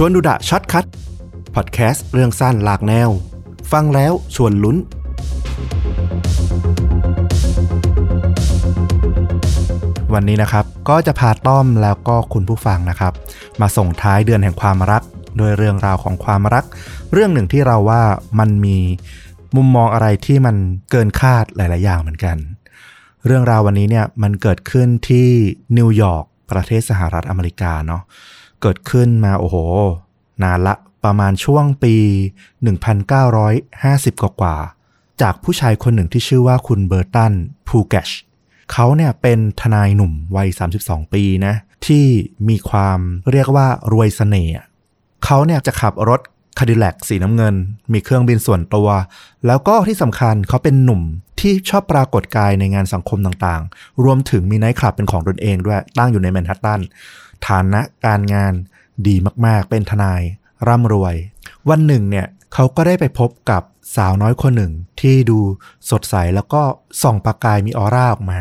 ชวนดูดะ Short Cut พอดแคสต์เรื่องสั้นหลากแนว ฟังแล้วชวนลุ้น วันนี้นะครับก็จะพาต้อมแล้วก็คุณผู้ฟังนะครับ มาส่งท้ายเดือนแห่งความรักโดยเรื่องราวของความรัก เรื่องหนึ่งที่เราว่ามันมีมุมมองอะไรที่มันเกินคาดหลาย ๆ อย่างเหมือนกัน เรื่องราววันนี้เนี่ยมันเกิดขึ้นที่นิวยอร์กประเทศสหรัฐอเมริกาเนาะ เกิดขึ้นมาโอ้โห นานละประมาณช่วงปี 1950 กว่ากว่า จากผู้ชายคนหนึ่งที่ชื่อว่าคุณเบอร์ตันพูแกชเขาเนี่ยเป็นทนายหนุ่มวัย 32 ปีนะ ที่มีความเรียกว่ารวยเสน่ห์เขาเนี่ยจะขับรถคาดิแลกสีน้ำเงิน มีเครื่องบินส่วนตัว แล้วก็ที่สำคัญเขาเป็นหนุ่มที่ชอบปรากฏกายในงานสังคมต่างๆ รวมถึงมีไนท์คลับเป็นของตนเองด้วยตั้งอยู่ในแมนฮัตตัน ฐานะการงานดีมากๆ เป็นทนาย ร่ำรวย วันหนึ่งเนี่ยเขาก็ได้ไปพบกับสาวน้อยคนหนึ่งที่ดูสดใสแล้วก็ส่องประกายมีออร่าออกมา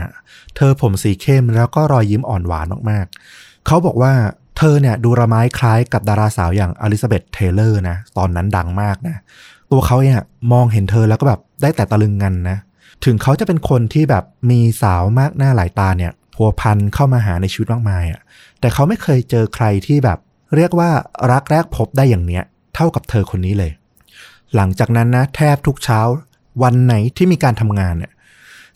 เธอผมสีเข้มแล้วก็รอยยิ้มอ่อนหวานมากๆ เขาบอกว่าเธอเนี่ยดูละม้ายคล้ายกับดาราสาวอย่าง Elizabeth Taylor นะ ตอนนั้นดังมากนะ ตัวเขาเนี่ยมองเห็นเธอแล้วก็แบบได้แต่ตะลึงงันนะ ถึงเขาจะเป็นคนที่แบบมีสาวมากหน้าหลายตาเนี่ยพัวพันเข้ามาหาในชีวิตมากมายอะ่ะ แต่เขาไม่เคยเจอใครที่แบบ เรียกว่ารักแรกพบได้อย่างเนี้ย เท่ากับเธอคนนี้เลย หลังจากนั้นนะแทบทุกเช้า วันไหนที่มีการทำงานเนี่ย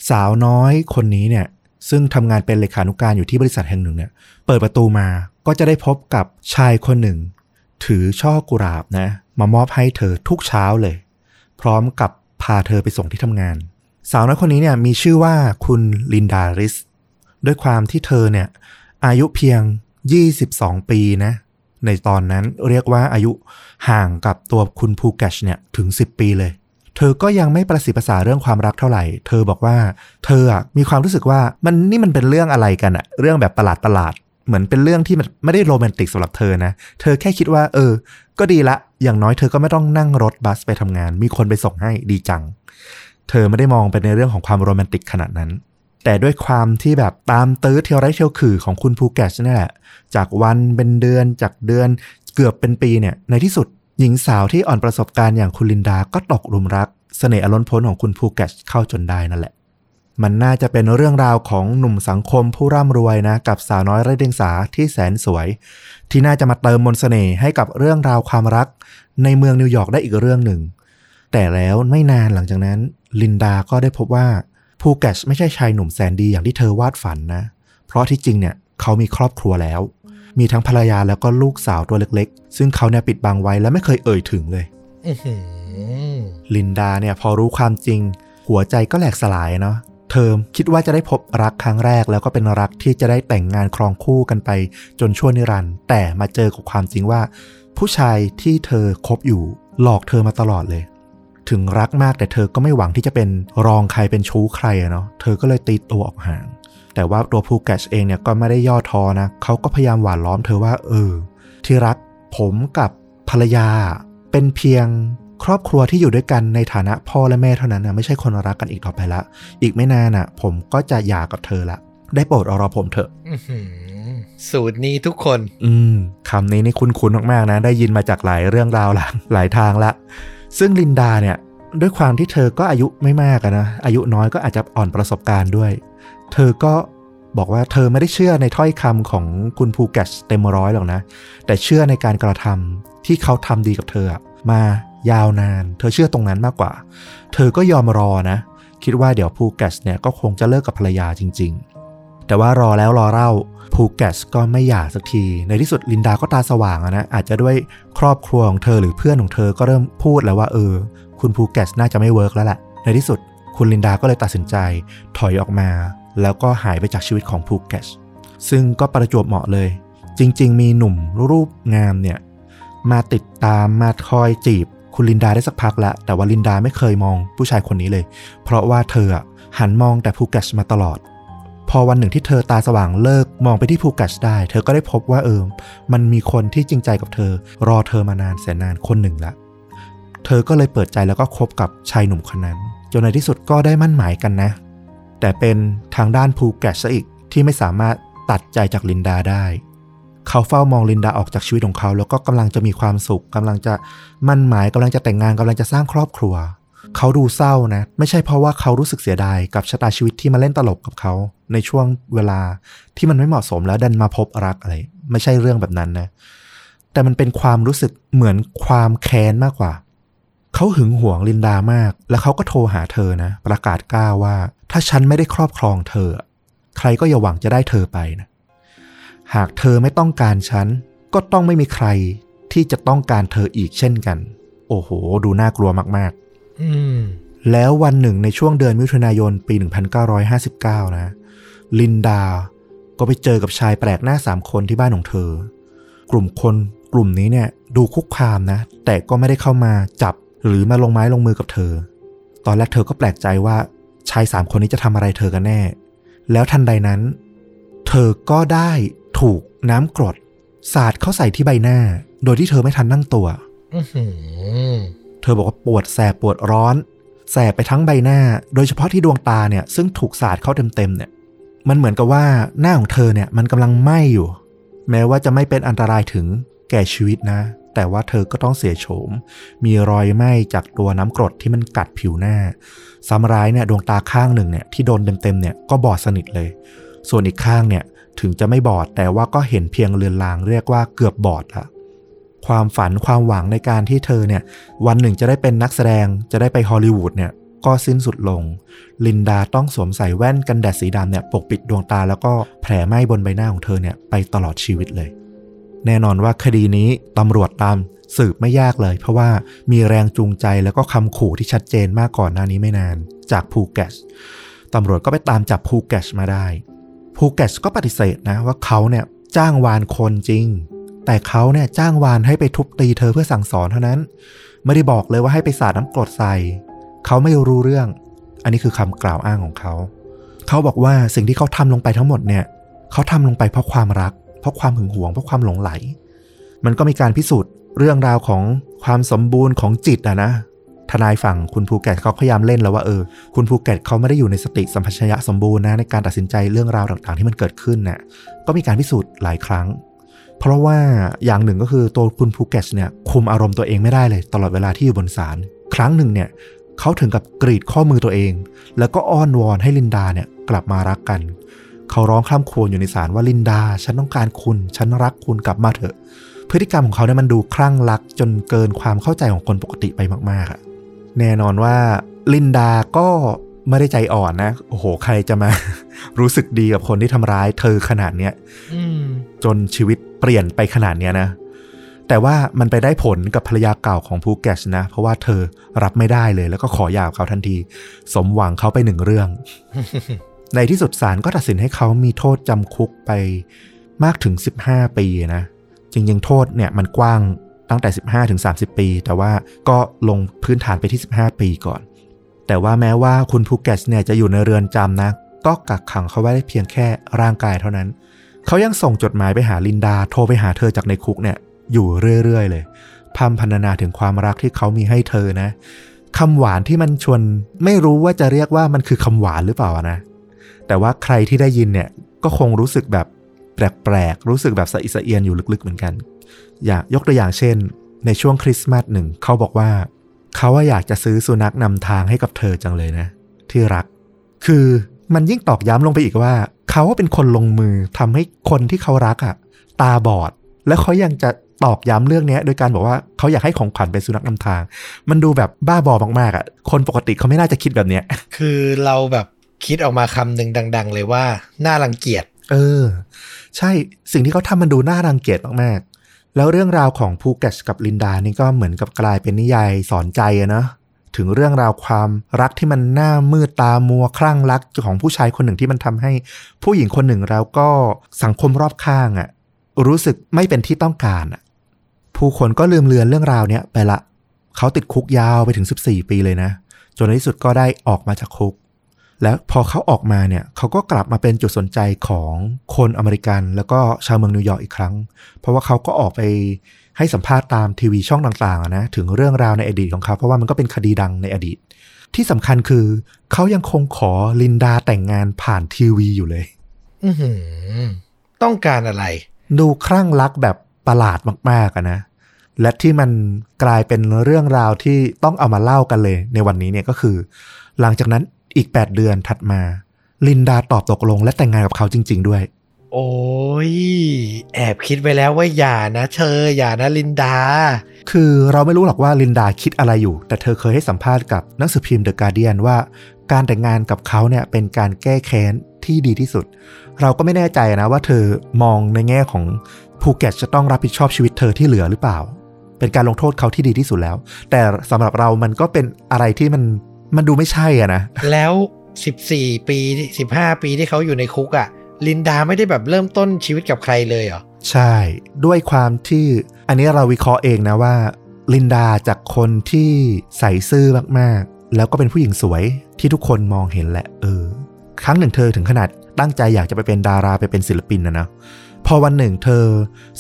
สาวน้อยคนนี้เนี่ย ซึ่งทำงานเป็นเลขานุการอยู่ที่บริษัทแห่งหนึ่งเนี่ย เปิดประตูมาก็จะได้พบกับชายคนหนึ่ง ถือช่อกุหลาบนะ มามอบให้เธอทุกเช้าเลย พร้อมกับพาเธอไปส่งที่ทำงาน สาวน้อยคนนี้เนี่ยมีชื่อว่าคุณลินดาริส ด้วยความที่เธอเนี่ย อายุเพียง 22 ปีนะ ในตอนนั้นเรียกว่าอายุห่างกับตัวคุณภูแกชเนี่ยถึง 10 ปีเลย เธอก็ยังไม่ประสิทธิภาษาเรื่องความรักเท่าไหร่ เธอบอกว่า เธออะมีความรู้สึกว่ามันนี่มันเป็นเรื่องอะไรกันอะเรื่องแบบประหลาดประหลาดเหมือนเป็นเรื่องที่มันไม่ได้โรแมนติกสำหรับเธอนะ เธอแค่คิดว่า เออ ก็ดีละ อย่างน้อยเธอก็ไม่ต้องนั่งรถบัสไปทำงาน มีคนไปส่งให้ดีจัง เธอไม่ได้มองไปในเรื่องของความโรแมนติกขนาดนั้น แต่ด้วยความที่แบบตามตื้อเที่ยวไร้เที่ยวขื่อของคุณภูแกชนี่แหละ จากวันเป็นเดือนจากเดือนเกือบเป็นปีเนี่ย ในที่สุดหญิงสาวที่อ่อนประสบการณ์อย่างคุณลินดาก็ตกหลุมรักเสน่ห์อล้นพ้นของคุณภูแกชเข้าจนได้นั่นแหละ มันน่าจะเป็นเรื่องราวของหนุ่มสังคมผู้ร่ำรวยนะกับสาวน้อยไร้เดียงสาที่แสนสวย ที่น่าจะมาเติมมนต์เสน่ห์ให้กับเรื่องราวความรัก ในเมืองนิวยอร์กได้อีกเรื่องหนึ่ง แต่แล้วไม่นานหลังจากนั้น ลินดาก็ได้พบว่า ภูแกชไม่ใช่ชายหนุ่มแสนดีอย่างที่เธอวาดฝันนะ เพราะที่จริงเนี่ยเขามีครอบครัวแล้ว มีทั้งภรรยาแล้วก็ลูกสาวตัวเล็กๆ ซึ่งเขาเนี่ยปิดบังไว้และไม่เคยเอ่ยถึงเลยอื้อหือลินดาเนี่ยพอรู้ความจริง หัวใจก็แหลกสลายเนาะเธอคิดว่าจะได้พบรักครั้งแรกแล้วก็เป็นรักที่จะได้แต่งงานครองคู่กันไปจนชั่วนิรันดร์แต่มาเจอกับความจริงว่า ผู้ชายที่เธอคบอยู่หลอกเธอมาตลอดเลย ถึงรักมากแต่เธอก็ไม่หวังที่จะเป็นรองใครเป็นชู้ใครอะเนาะเธอก็เลยตีตัวออกห่าง แต่ว่าตัวภูแกชเองเนี่ยก็ไม่ได้ย่อท้อนะเขาก็พยายามหวานล้อมเธอว่าเออ ที่รักผมกับภรรยา เป็นเพียงครอบครัวที่อยู่ด้วยกันในฐานะพ่อและแม่เท่านั้นนะไม่ใช่คนรักกันอีกต่อไปละ อีกไม่นานอะ ผมก็จะหย่ากับเธอละ ได้โปรดเอารอผมเถอะอื้อหือสูตรนี้ทุกคน อืมคำนี้นี่คุ้นๆมากๆนะ ได้ยินมาจากหลายเรื่องราวหลายหลายทางละ ซึ่งลินดาเนี่ยด้วยความที่เธอก็อายุไม่มากนะอายุน้อยก็อาจจะอ่อนประสบการณ์ด้วย เธอก็บอกว่าเธอไม่ได้เชื่อในถ้อยคำของคุณภูแกชเต็มร้อยหรอกนะ แต่เชื่อในการกระทำที่เขาทำดีกับเธอมายาวนาน เธอเชื่อตรงนั้นมากกว่า เธอก็ยอมรอนะ คิดว่าเดี๋ยวภูแกชเนี่ยก็คงจะเลิกกับภรรยาจริงๆ แต่ว่ารอแล้วรอเล่าภูแกชก็ไม่หย่าสักที ในที่สุดลินดาก็ตาสว่างอะนะอาจจะด้วยครอบครัวของเธอหรือเพื่อนของเธอก็เริ่มพูดแล้วว่าเออ คุณภูแกชน่าจะไม่เวิร์กแล้วแหละในที่สุดคุณลินดาก็เลยตัดสินใจถอยออกมา แล้วก็หายไปจากชีวิตของภูแกชซึ่งก็ประจวบเหมาะเลย จริง ๆ มีหนุ่มรูปงามเนี่ยมาติดตามมาคอยจีบ คุณลินดาได้สักพักล้วแต่ว่าลินดาไม่เคยมองผู้ชายคนนี้เลย เพราะว่าเธอหันมองแต่ภูแกชมาตลอด พอวันหนึ่งที่เธอตาสว่างเลิกมองไปที่ภูแกชได้ เธอก็ได้พบว่าเออมันมีคนที่จริงใจกับเธอ รอเธอมานานแสนนานคนหนึ่งละเธอก็เลยเปิดใจแล้วก็คบกับชายหนุ่มคนนั้น จนในที่สุดก็ได้มั่นหมายกันนะ แต่เป็นทางด้านภูแกชซะอีกที่ไม่สามารถตัดใจจากลินดาได้ เขาเฝ้ามองลินดาออกจากชีวิตของเขา แล้วก็กำลังจะมีความสุขกำลังจะมั่นหมายกำลังจะแต่งงานกำลังจะสร้างครอบครัว เขาดูเศร้านะ ไม่ใช่เพราะว่าเขารู้สึกเสียดายกับชะตาชีวิตที่มาเล่นตลกกับเขาในช่วงเวลาที่มันไม่เหมาะสมแล้วดันมาพบรักอะไร ไม่ใช่เรื่องแบบนั้นนะ แต่มันเป็นความรู้สึกเหมือนความแค้นมากกว่า เขาหึงหวงลินดามาก แล้วเขาก็โทรหาเธอนะ ประกาศกล้าว่า ถ้าฉันไม่ได้ครอบครองเธอ ใครก็อย่าหวังจะได้เธอไปนะ หากเธอไม่ต้องการฉันก็ต้องไม่มีใครที่จะต้องการเธออีกเช่นกัน โอ้โห ดูน่ากลัวมากๆ แล้ววันหนึ่งในช่วงเดือนมิถุนายนปี 1959 นะ ลินดา ก็ไปเจอกับชายแปลกหน้าสามคนที่บ้านของเธอ กลุ่มคนกลุ่มนี้เนี่ยดูคุกคามนะ แต่ก็ไม่ได้เข้ามาจับหรือมาลงไม้ลงมือกับเธอ ตอนแรกเธอก็แปลกใจว่าชายสามคนนี้จะทำอะไรเธอกันแน่ แล้วทันใดนั้น เธอก็ได้ถูกน้ำกรดสาดเข้าใส่ที่ใบหน้า โดยที่เธอไม่ทันนั่งตัวอือหือ เธอบอกว่าปวดแสบปวดร้อน แสบไปทั้งใบหน้า โดยเฉพาะที่ดวงตาเนี่ยซึ่งถูกสาดเข้าเต็มๆเนี่ย มันเหมือนกับว่าหน้าของเธอเนี่ยมันกำลังไหม้อยู่ แม้ว่าจะไม่เป็นอันตรายถึงแก่ชีวิตนะ แต่ว่าเธอก็ต้องเสียโฉม มีรอยไหม้จากตัวน้ำกรดที่มันกัดผิวหน้าซ้ำร้ายเนี่ยดวงตาข้างหนึ่งเนี่ยที่โดนเต็มๆเนี่ยก็บอดสนิทเลย ส่วนอีกข้างเนี่ยถึงจะไม่บอดแต่ว่าก็เห็นเพียงเลือนลางเรียกว่าเกือบบอดละ ความฝันความหวังในการที่เธอเนี่ย วันหนึ่งจะได้เป็นนักแสดงจะได้ไปฮอลลีวูดเนี่ยก็สิ้นสุดลง ลินดาต้องสวมใส่แว่นกันแดดสีดำเนี่ยปกปิดดวงตาแล้วก็แผลไหม้บนใบหน้าของเธอเนี่ยไปตลอดชีวิตเลย แน่นอนว่าคดีนี้ตำรวจตามสืบไม่ยากเลย เพราะว่ามีแรงจูงใจแล้วก็คำขู่ที่ชัดเจนมากก่อนหน้านี้ไม่นาน จากภูเก็ตตำรวจก็ไปตามจับภูเก็ตมาได้ภูเก็ตก็ปฏิเสธนะว่าเขาเนี่ยจ้างวานคนจริง แต่เขาเนี่ยจ้างวานให้ไปทุบตีเธอเพื่อสั่งสอนเท่านั้น ไม่ได้บอกเลยว่าให้ไปสาดน้ำกรดใส่ เขาไม่รู้เรื่อง อันนี้คือคำกล่าวอ้างของเขา เขาบอกว่าสิ่งที่เขาทำลงไปทั้งหมดเนี่ย เขาทำลงไปเพราะความรัก เพราะความหึงหวง เพราะความหลงใหล มันก็มีการพิสูจน์เรื่องราวของความสมบูรณ์ของจิตอะนะ ทนายฝั่งคุณภูแกสเขาพยายามเล่นแล้วว่าเออ คุณภูแกสเขาไม่ได้อยู่ในสติสัมปชัญญะสมบูรณ์นะในการตัดสินใจเรื่องราวต่างๆ ที่มันเกิดขึ้นน่ะ ก็มีการพิสูจน์หลายครั้ง เพราะว่าอย่างหนึ่งก็คือตัวคุณภูเก็ตเนี่ยคุมอารมณ์ตัวเองไม่ได้เลย ตลอดเวลาที่อยู่บนศาลครั้งหนึ่งเนี่ยเขาถึงกับกรีดข้อมือตัวเอง แล้วก็อ้อนวอนให้ลินดาเนี่ยกลับมารักกัน เขาร้องคร่ำครวญอยู่ในศาลว่าลินดา ฉันต้องการคุณ ฉันรักคุณกลับมาเถอะ พฤติกรรมของเขาเนี่ยมันดูคลั่งรักจนเกินความเข้าใจของคนปกติไปมากๆอะแน่นอนว่าลินดาก็ไม่ได้ใจอ่อนนะ โอ้โห ใครจะมา รู้สึกดีกับคนที่ทำร้ายเธอขนาดเนี้ยอืมจนชีวิต เปลี่ยนไปขนาดเนี้ยนะ แต่ว่ามันไปได้ผลกับภรรยาเก่าของภูเก็ตนะ เพราะว่าเธอรับไม่ได้เลย แล้วก็ขอหย่าเขาทันที สมหวังเขาไปหนึ่งเรื่อง ในที่สุดศาลก็ตัดสินให้เขามีโทษจำคุกไปมากถึง 15 ปีนะ จริงๆ โทษเนี่ยมันกว้างตั้งแต่ 15ถึง30 ปี แต่ว่าก็ลงพื้นฐานไปที่ 15 ปีก่อน แต่ว่าแม้ว่าคุณภูเก็ตเนี่ยจะอยู่ในเรือนจำนะ ก็กักขังเขาไว้ได้เพียงแค่ร่างกายเท่านั้น เขายังส่งจดหมายไปหาลินดา โทรไปหาเธอจากในคุกเนี่ย อยู่เรื่อยๆเลยพร่ำพรรณนาถึงความรักที่เขามีให้เธอนะคำหวานที่มันชวนไม่รู้ว่าจะเรียกว่ามันคือคำหวานหรือเปล่านะ แต่ว่าใครที่ได้ยินเนี่ยก็คงรู้สึกแบบแปลกๆ รู้สึกแบบสะอิสะเอียนอยู่ลึกๆเหมือนกัน อยากยกตัวอย่างเช่น ในช่วงคริสต์มาสหนึ่งเขาบอกว่า เขาว่าอยากจะซื้อสุนัขนำทางให้กับเธอจังเลยนะ ที่รัก คือ มันยิ่งตอกย้ำลงไปอีกว่า เขาว่าเป็นคนลงมือทำให้คนที่เขารักอะตาบอด แล้วเขายังจะตอกย้ำเรื่องเนี้ยโดยการบอกว่าเขาอยากให้ของขวัญเป็นสุนัขนำทาง มันดูแบบบ้าบอมากๆอะคนปกติเขาไม่น่าจะคิดแบบเนี้ย คือเราแบบคิดออกมาคำหนึ่งดัง ๆ เลยว่าน่ารังเกียจ เออ ใช่สิ่งที่เขาทำมันดูน่ารังเกียจมากๆแล้วเรื่องราวของภูเก็ตกับลินดานี่ก็เหมือนกับกลายเป็นนิยายสอนใจอะนะ ถึงเรื่องราวความรักที่มันหน้ามืดตามัวคลั่งรักของผู้ชายคนหนึ่งที่มันทำให้ ผู้หญิงคนหนึ่งแล้วก็สังคมรอบข้างอะรู้สึกไม่เป็นที่ต้องการอะผู้คนก็ลืมเลือนเรื่องราวเนี้ยไปละเขาติดคุกยาวไปถึง 14 ปีเลยนะ จนในที่สุดก็ได้ออกมาจากคุก แล้วพอเขาออกมาเนี่ยเขาก็กลับมาเป็นจุดสนใจของคนอเมริกัน แล้วก็ชาวเมืองนิวยอร์กอีกครั้ง เพราะว่าเขาก็ออกไป ให้สัมภาษณ์ตามทีวีช่องต่างๆอะนะถึงเรื่องราวในอดีตของเขา เพราะว่ามันก็เป็นคดีดังในอดีต ที่สำคัญคือ เขายังคงขอลินดาแต่งงานผ่านทีวีอยู่เลย อือหือต้องการอะไร ดูคลั่งรักแบบประหลาดมากๆอะนะและที่มันกลายเป็นเรื่องราวที่ต้องเอามาเล่ากันเลย ในวันนี้เนี่ยก็คือ หลังจากนั้นอีก 8 เดือนถัดมา ลินดาตอบตกลง และแต่งงานกับเขาจริง ๆ ด้วย โอ้ยแอบคิดไปแล้วว่าอย่านะเธออย่านะลินดา คือเราไม่รู้หรอกว่าลินดาคิดอะไรอยู่ แต่เธอเคยให้สัมภาษณ์กับหนังสือพิมพ์เดอะการเดียนว่า การแต่งงานกับเขาเนี่ยเป็นการแก้แค้นที่ดีที่สุด เราก็ไม่แน่ใจนะว่าเธอมองในแง่ของภูเก็ตจะต้องรับผิดชอบชีวิตเธอที่เหลือหรือเปล่า เป็นการลงโทษเขาที่ดีที่สุดแล้ว แต่สำหรับเรามันก็เป็นอะไรที่มันมันดูไม่ใช่อะนะแล้ว 14 ปี 15 ปีที่เขาอยู่ในคุกอะ่ะ ลินดาไม่ได้แบบเริ่มต้นชีวิตกับใครเลยเหรอ ใช่ ด้วยความที่อันนี้เราวิเคราะห์เองนะว่า ลินดาจากคนที่ใส่ซื่อมากๆ แล้วก็เป็นผู้หญิงสวยที่ทุกคนมองเห็นแหละ เออ ครั้งหนึ่งเธอถึงขนาดตั้งใจอยากจะไปเป็นดาราไปเป็นศิลปินนะนะพอวันหนึ่งเธอ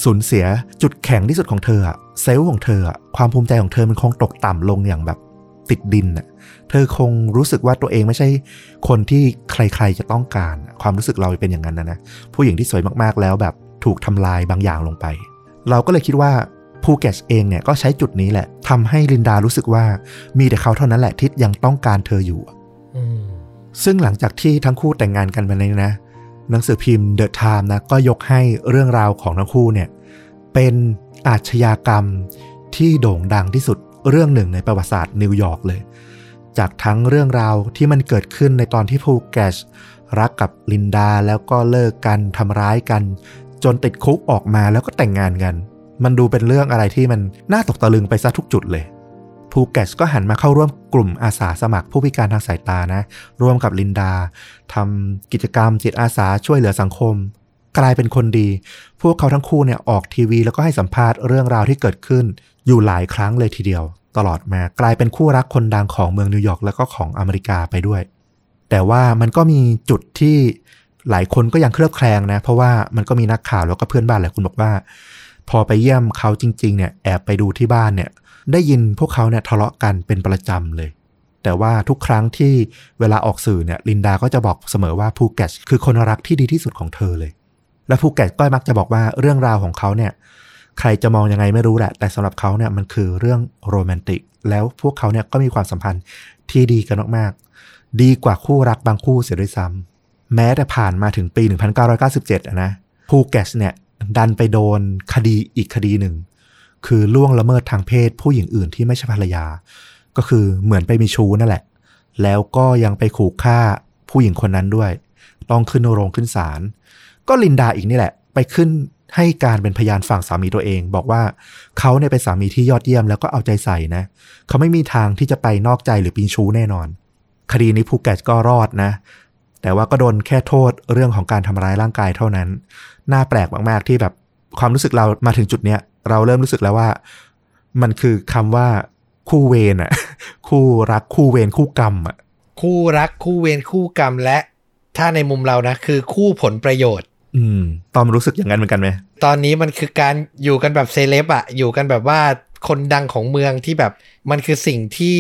สูญเสียจุดแข็งที่สุดของเธอเซลล์ของเธอความภูมิใจของเธอมันคงตกต่ำลงอย่างแบบ ติดดินอะเธอคงรู้สึกว่าตัวเองไม่ใช่คนที่ใครๆจะต้องการ ความรู้สึกเราเป็นอย่างนั้นนะนะผู้หญิงที่สวยมากๆแล้วแบบถูกทำลายบางอย่างลงไป เราก็เลยคิดว่าภูเก็ตเองเนี่ยก็ใช้จุดนี้แหละทำให้ลินดารู้สึกว่ามีแต่เขาเท่านั้นแหละที่ยังต้องการเธออยู่อืมซึ่งหลังจากที่ทั้งคู่แต่งงานกันไปเลยนะ หนังสือพิมพ์ The Time นะก็ยกให้เรื่องราวของทั้งคู่เนี่ยเป็นอาชญากรรมที่โด่งดังที่สุด เรื่องหนึ่งในประวัติศาสตร์นิวยอร์กเลย จากทั้งเรื่องราวที่มันเกิดขึ้นในตอนที่ภูแกชรักกับลินดาแล้วก็เลิกกันทำร้ายกัน จนติดคุกออกมาแล้วก็แต่งงานกัน มันดูเป็นเรื่องอะไรที่มันน่าตกตะลึงไปซะทุกจุดเลยภูเก็ตก็หันมาเข้าร่วมกลุ่มอาสาสมัครผู้พิการทางสายตานะ ร่วมกับลินดาทำกิจกรรมจิตอาสาช่วยเหลือสังคม กลายเป็นคนดี พวกเขาทั้งคู่เนี่ยออกทีวี แล้วก็ให้สัมภาษณ์เรื่องราวที่เกิดขึ้นอยู่หลายครั้งเลยทีเดียว ตลอดมากลายเป็นคู่รักคนดังของเมืองนิวยอร์กแล้วก็ของอเมริกาไปด้วย แต่ว่ามันก็มีจุดที่หลายคนก็ยังเคลือบแคลงนะ เพราะว่ามันก็มีนักข่าวแล้วก็เพื่อนบ้านหลายคนบอกว่า พอไปเยี่ยมเขาจริง ๆ เนี่ยแอบไปดูที่บ้านเนี่ย ได้ยินพวกเขาเนี่ยทะเลาะกันเป็นประจำเลย แต่ว่าทุกครั้งที่เวลาออกสื่อเนี่ยลินดาก็จะบอกเสมอว่าภูเก็ตคือคนรักที่ดีที่สุดของเธอเลย และภูเก็ตก็มักจะบอกว่าเรื่องราวของเขาเนี่ย ใครจะมองยังไงไม่รู้แหละ แต่สำหรับเขาเนี่ยมันคือเรื่องโรแมนติก แล้วพวกเขาเนี่ยก็มีความสัมพันธ์ที่ดีกันมากๆ ดีกว่าคู่รักบางคู่เสียด้วยซ้ำแม้แต่ผ่านมาถึงปี 1997อะนะภูเก็ตเนี่ยดันไปโดนคดีอีกคดีหนึ่ง คือล่วงละเมิดทางเพศผู้หญิงอื่นที่ไม่ใช่ภรรยา ก็คือเหมือนไปมีชู้นั่นแหละ แล้วก็ยังไปขู่ฆ่าผู้หญิงคนนั้นด้วย ต้องขึ้นโรงขึ้นศาล ก็ลินดาอีกนี่แหละ ไปขึ้นให้การเป็นพยานฝั่งสามีตัวเอง บอกว่าเขาเนี่ยเป็นสามีที่ยอดเยี่ยมแล้วก็เอาใจใส่นะเขาไม่มีทางที่จะไปนอกใจหรือปีนชู้แน่นอน คดีนี้ภูเก็ตก็รอดนะ แต่ว่าก็โดนแค่โทษเรื่องของการทำร้ายร่างกายเท่านั้น น่าแปลกมากๆที่แบบความรู้สึกเรามาถึงจุดเนี้ยเราเริ่มรู้สึกแล้วว่า มันคือคำว่าคู่เวรอะคู่รักคู่เวรคู่กรรมอะคู่รักคู่เวรคู่กรรมและถ้าในมุมเรานะ คือคู่ผลประโยชน์ อืมตอมรู้สึกอย่างนั้นเหมือนกันไหมตอนนี้มันคือการอยู่กันแบบเซเลบอะอยู่กันแบบว่าคนดังของเมืองที่แบบมันคือสิ่งที่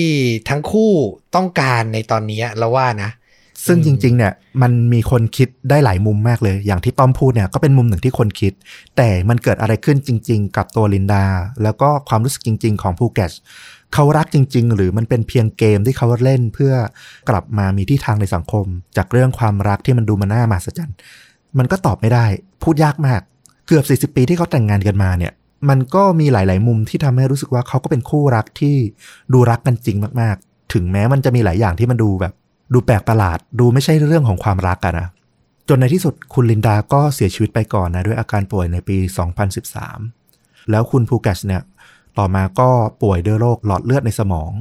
ทั้งคู่ต้องการในตอนนี้เราว่านะ ซึ่งจริง ๆ เนี่ย มันมีคนคิดได้หลายมุมมากเลย อย่างที่ต้อมพูดเนี่ยก็เป็นมุมหนึ่งที่คนคิด แต่มันเกิดอะไรขึ้นจริง ๆ กับตัวลินดา แล้วก็ความรู้สึกจริง ๆ ของภูเก็ตเขารักจริง ๆ หรือมันเป็นเพียงเกมที่เขาเล่นเพื่อกลับมามีที่ทางในสังคม จากเรื่องความรักที่มันดูมาน่ามหัศจรรย์ มันก็ตอบไม่ได้ พูดยากมาก เกือบ 40 ปีที่เขาแต่งงานกันมาเนี่ย มันก็มีหลาย ๆ มุมที่ทำให้รู้สึกว่าเขาก็เป็นคู่รักที่ดูรักกันจริงมาก ๆ ถึงแม้มันจะมีหลายอย่างที่มันดูแบบ ดูแปลกประหลาด ดูไม่ใช่เรื่องของความรักอะนะ จนในที่สุดคุณลินดาก็เสียชีวิตไปก่อนนะด้วยอาการป่วยในปี 2013 แล้วคุณภูแกสเนี่ย ต่อมาก็ป่วยด้วยโรคหลอดเลือดในสมอง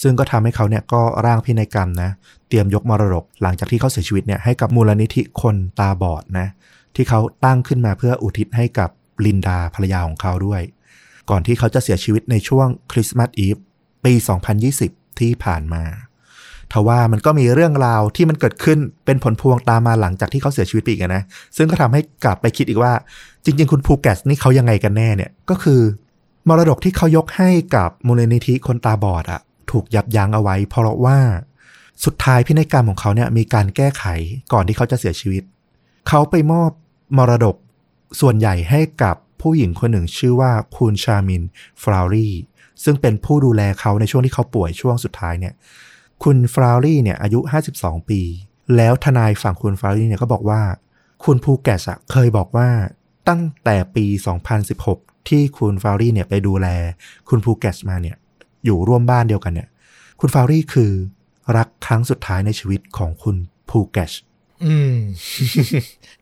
ซึ่งก็ทำให้เขาเนี่ยก็ร่างพินัยกรรมนะ เตรียมยกมรดกหลังจากที่เขาเสียชีวิตเนี่ยให้กับมูลนิธิคนตาบอดนะที่เขาตั้งขึ้นมาเพื่ออุทิศให้กับลินดาภรรยาของเขาด้วย ก่อนที่เขาจะเสียชีวิตในช่วงคริสต์มาสอีฟปี 2020 ที่ผ่านมาทว่ามันก็มีเรื่องราวที่มันเกิดขึ้นเป็นผลพวงตามมาหลังจากที่เขาเสียชีวิตไปอีกอะนะ ซึ่งก็ทำให้กลับไปคิดอีกว่า จริง ๆ คุณภูเก็ตนี่เขายังไงกันแน่เนี่ย ก็คือ มรดกที่เขายกให้กับมูลนิธิคนตาบอดอะ ถูกยับยั้งเอาไว้ เพราะว่าสุดท้ายพินัยกรรมของเขาเนี่ยมีการแก้ไขก่อนที่เขาจะเสียชีวิต เขาไปมอบมรดกส่วนใหญ่ให้กับผู้หญิงคนหนึ่งชื่อว่าคุณชามินฟราวรีซึ่งเป็นผู้ดูแลเขาในช่วงที่เขาป่วยช่วงสุดท้ายเนี่ย คุณฟราวรีเนี่ยอายุ 52 ปี แล้วทนายฝั่งคุณฟราวรีเนี่ยก็บอกว่า คุณภูแกสเคยบอกว่าตั้งแต่ปี 2016 ที่คุณฟราวรีเนี่ยไปดูแล คุณภูแกสมาเนี่ย อยู่ร่วมบ้านเดียวกันเนี่ย คุณฟราวรีคือรักครั้งสุดท้ายในชีวิตของคุณภูแกชอืม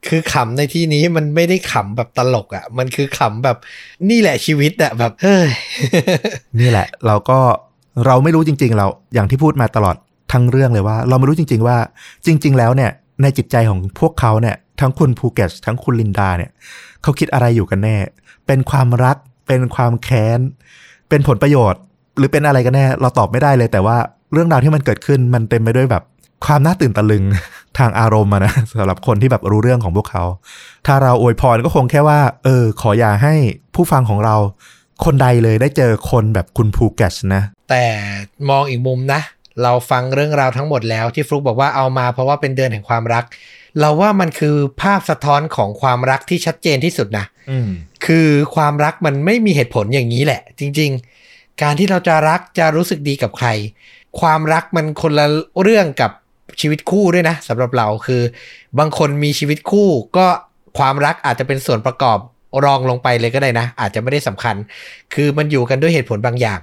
คือขำในที่นี้มันไม่ได้ขำแบบตลกอะ่ะ มันคือขำแบบนี่แหละชีวิตอะแบบเฮ้ยนี่แหละ เราก็เราไม่รู้จริง ๆ เราอย่างที่พูดมาตลอดทั้งเรื่องเลยว่า เราไม่รู้จริง ๆ ว่าจริง ๆ แล้วเนี่ย ในจิตใจของพวกเขาเนี่ย ทั้งคุณภูเก็ตทั้งคุณลินดาเนี่ยเขาคิดอะไรอยู่กันแน่ เป็นความรักเป็นความแค้น เป็นผลประโยชน์ หรือเป็นอะไรกันแน่เราตอบไม่ได้เลย แต่ว่าเรื่องราวที่มันเกิดขึ้นมันเต็มไปด้วยแบบความน่าตื่นตะลึงทางอารมณ์อะนะสำหรับคนที่แบบรู้เรื่องของพวกเขา ถ้าเราอวยพรก็คงแค่ว่า เออ ขออย่าให้ผู้ฟังของเรา คนใดเลยได้เจอคนแบบคุณภูเก็ตนะ แต่มองอีกมุมนะ เราฟังเรื่องราวทั้งหมดแล้วที่ฟลุกบอกว่าเอามาเพราะว่าเป็นเดือนแห่งความรัก เราว่ามันคือภาพสะท้อนของความรักที่ชัดเจนที่สุดนะอืมคือความรักมันไม่มีเหตุผลอย่างนี้แหละ จริง ๆ การที่เราจะรักจะรู้สึกดีกับใคร ความรักมันคนละเรื่องกับชีวิตคู่ด้วยนะสำหรับเราคือ บางคนมีชีวิตคู่ ก็ความรักอาจจะเป็นส่วนประกอบรองลงไปเลยก็ได้นะ อาจจะไม่ได้สำคัญ คือมันอยู่กันด้วยเหตุผลบางอย่าง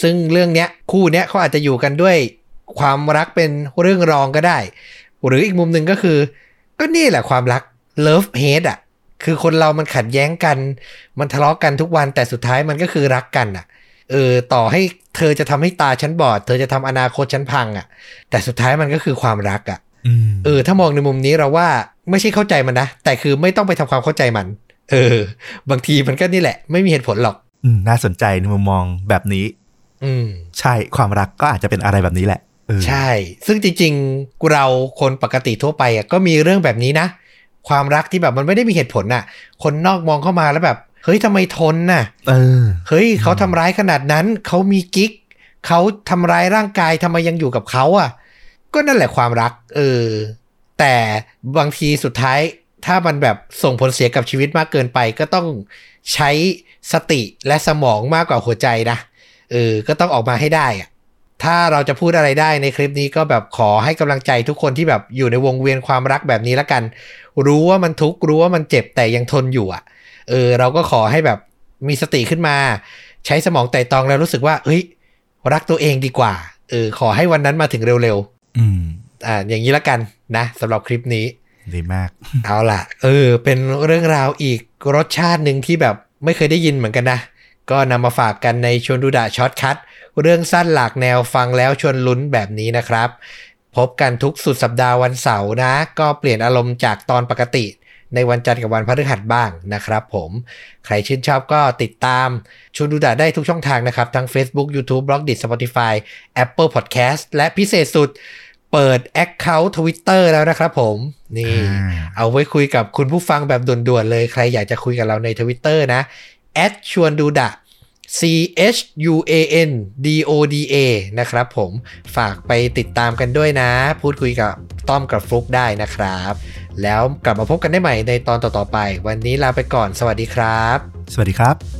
ซึ่งเรื่องเนี้ยคู่เนี้ยเขาอาจจะอยู่กันด้วยความรักเป็นเรื่องรองก็ได้ หรืออีกมุมหนึ่งก็คือ ก็นี่แหละความรัก love hate อะคือคนเรามันขัดแย้งกัน มันทะเลาะกันทุกวันแต่สุดท้ายมันก็คือรักกันอะ เออต่อให้เธอจะทำให้ตาฉันบอด เธอจะทำอนาคตฉันพังอะ แต่สุดท้ายมันก็คือความรักอะอืมเออ ถ้ามองในมุมนี้เราว่าไม่ใช่เข้าใจมันนะ แต่คือไม่ต้องไปทำความเข้าใจมัน เออ บางทีมันก็นี่แหละ ไม่มีเหตุผลหรอกอืมน่าสนใจในมุมมองแบบนี้ อืมใช่ความรักก็อาจจะเป็นอะไรแบบนี้แหละเออใช่ ซึ่งจริงๆ เราคนปกติทั่วไปอะก็มีเรื่องแบบนี้นะ ความรักที่แบบมันไม่ได้มีเหตุผลน่ะ คนนอกมองเข้ามาแล้วแบบ เฮ้ยทำไมทนน่ะเออเฮ้ยเขาทำร้ายขนาดนั้นเขามีกิ๊กเขาทำร้ายร่างกายทำไมยังอยู่กับเขาอะ ก็นั่นแหละความรัก เออ แต่บางทีสุดท้าย ถ้ามันแบบส่งผลเสียกับชีวิตมากเกินไป ก็ต้องใช้สติและสมองมากกว่าหัวใจนะเออ ก็ต้องออกมาให้ได้อะถ้าเราจะพูดอะไรได้ในคลิปนี้ก็แบบขอให้กำลังใจทุกคนที่แบบอยู่ในวงเวียนความรักแบบนี้ละกัน รู้ว่ามันทุกข์รู้ว่ามันเจ็บแต่ยังทนอยู่อะ เออเราก็ขอให้แบบมีสติขึ้นมา ใช้สมองไต่ตองแล้วรู้สึกว่า เฮ้ย รักตัวเองดีกว่า เออ ขอให้วันนั้นมาถึงเร็วอืมๆอ่า อย่างนี้ละกันนะสำหรับคลิปนี้ ดีมาก เอาล่ะ เออ เป็นเรื่องราวอีกรสชาติหนึ่งที่แบบไม่เคยได้ยินเหมือนกันนะ ก็นำมาฝากกันในชวนดูดะ Short Cut เรื่องสั้นหลากแนวฟังแล้วชวนลุ้นแบบนี้นะครับ พบกันทุกสุดสัปดาห์วันเสาร์นะ ก็เปลี่ยนอารมณ์จากตอนปกติ ในวันจันทร์กับวันพฤหัสบ้างนะครับผมใครชื่นชอบก็ติดตามชวนดูดะได้ทุกช่องทางนะครับ ทั้ง Facebook YouTube b l o g d i t Spotify Apple Podcast และพิเศษสุดเปิด Account Twitter แล้วนะครับผม นี่อ่าเอาไว้คุยกับคุณผู้ฟังแบบด่วนๆเลย ใครอยากจะคุยกับเราในทวิตเตอร์นะแอดชวนดูดะ C H U A N D O D A นะครับผมฝากไปติดตามกันด้วยนะ พูดคุยกับต้อมกับฟลุกได้นะครับ แล้วกลับมาพบกันได้ใหม่ในตอนต่อๆไป วันนี้ลาไปก่อน สวัสดีครับ สวัสดีครับ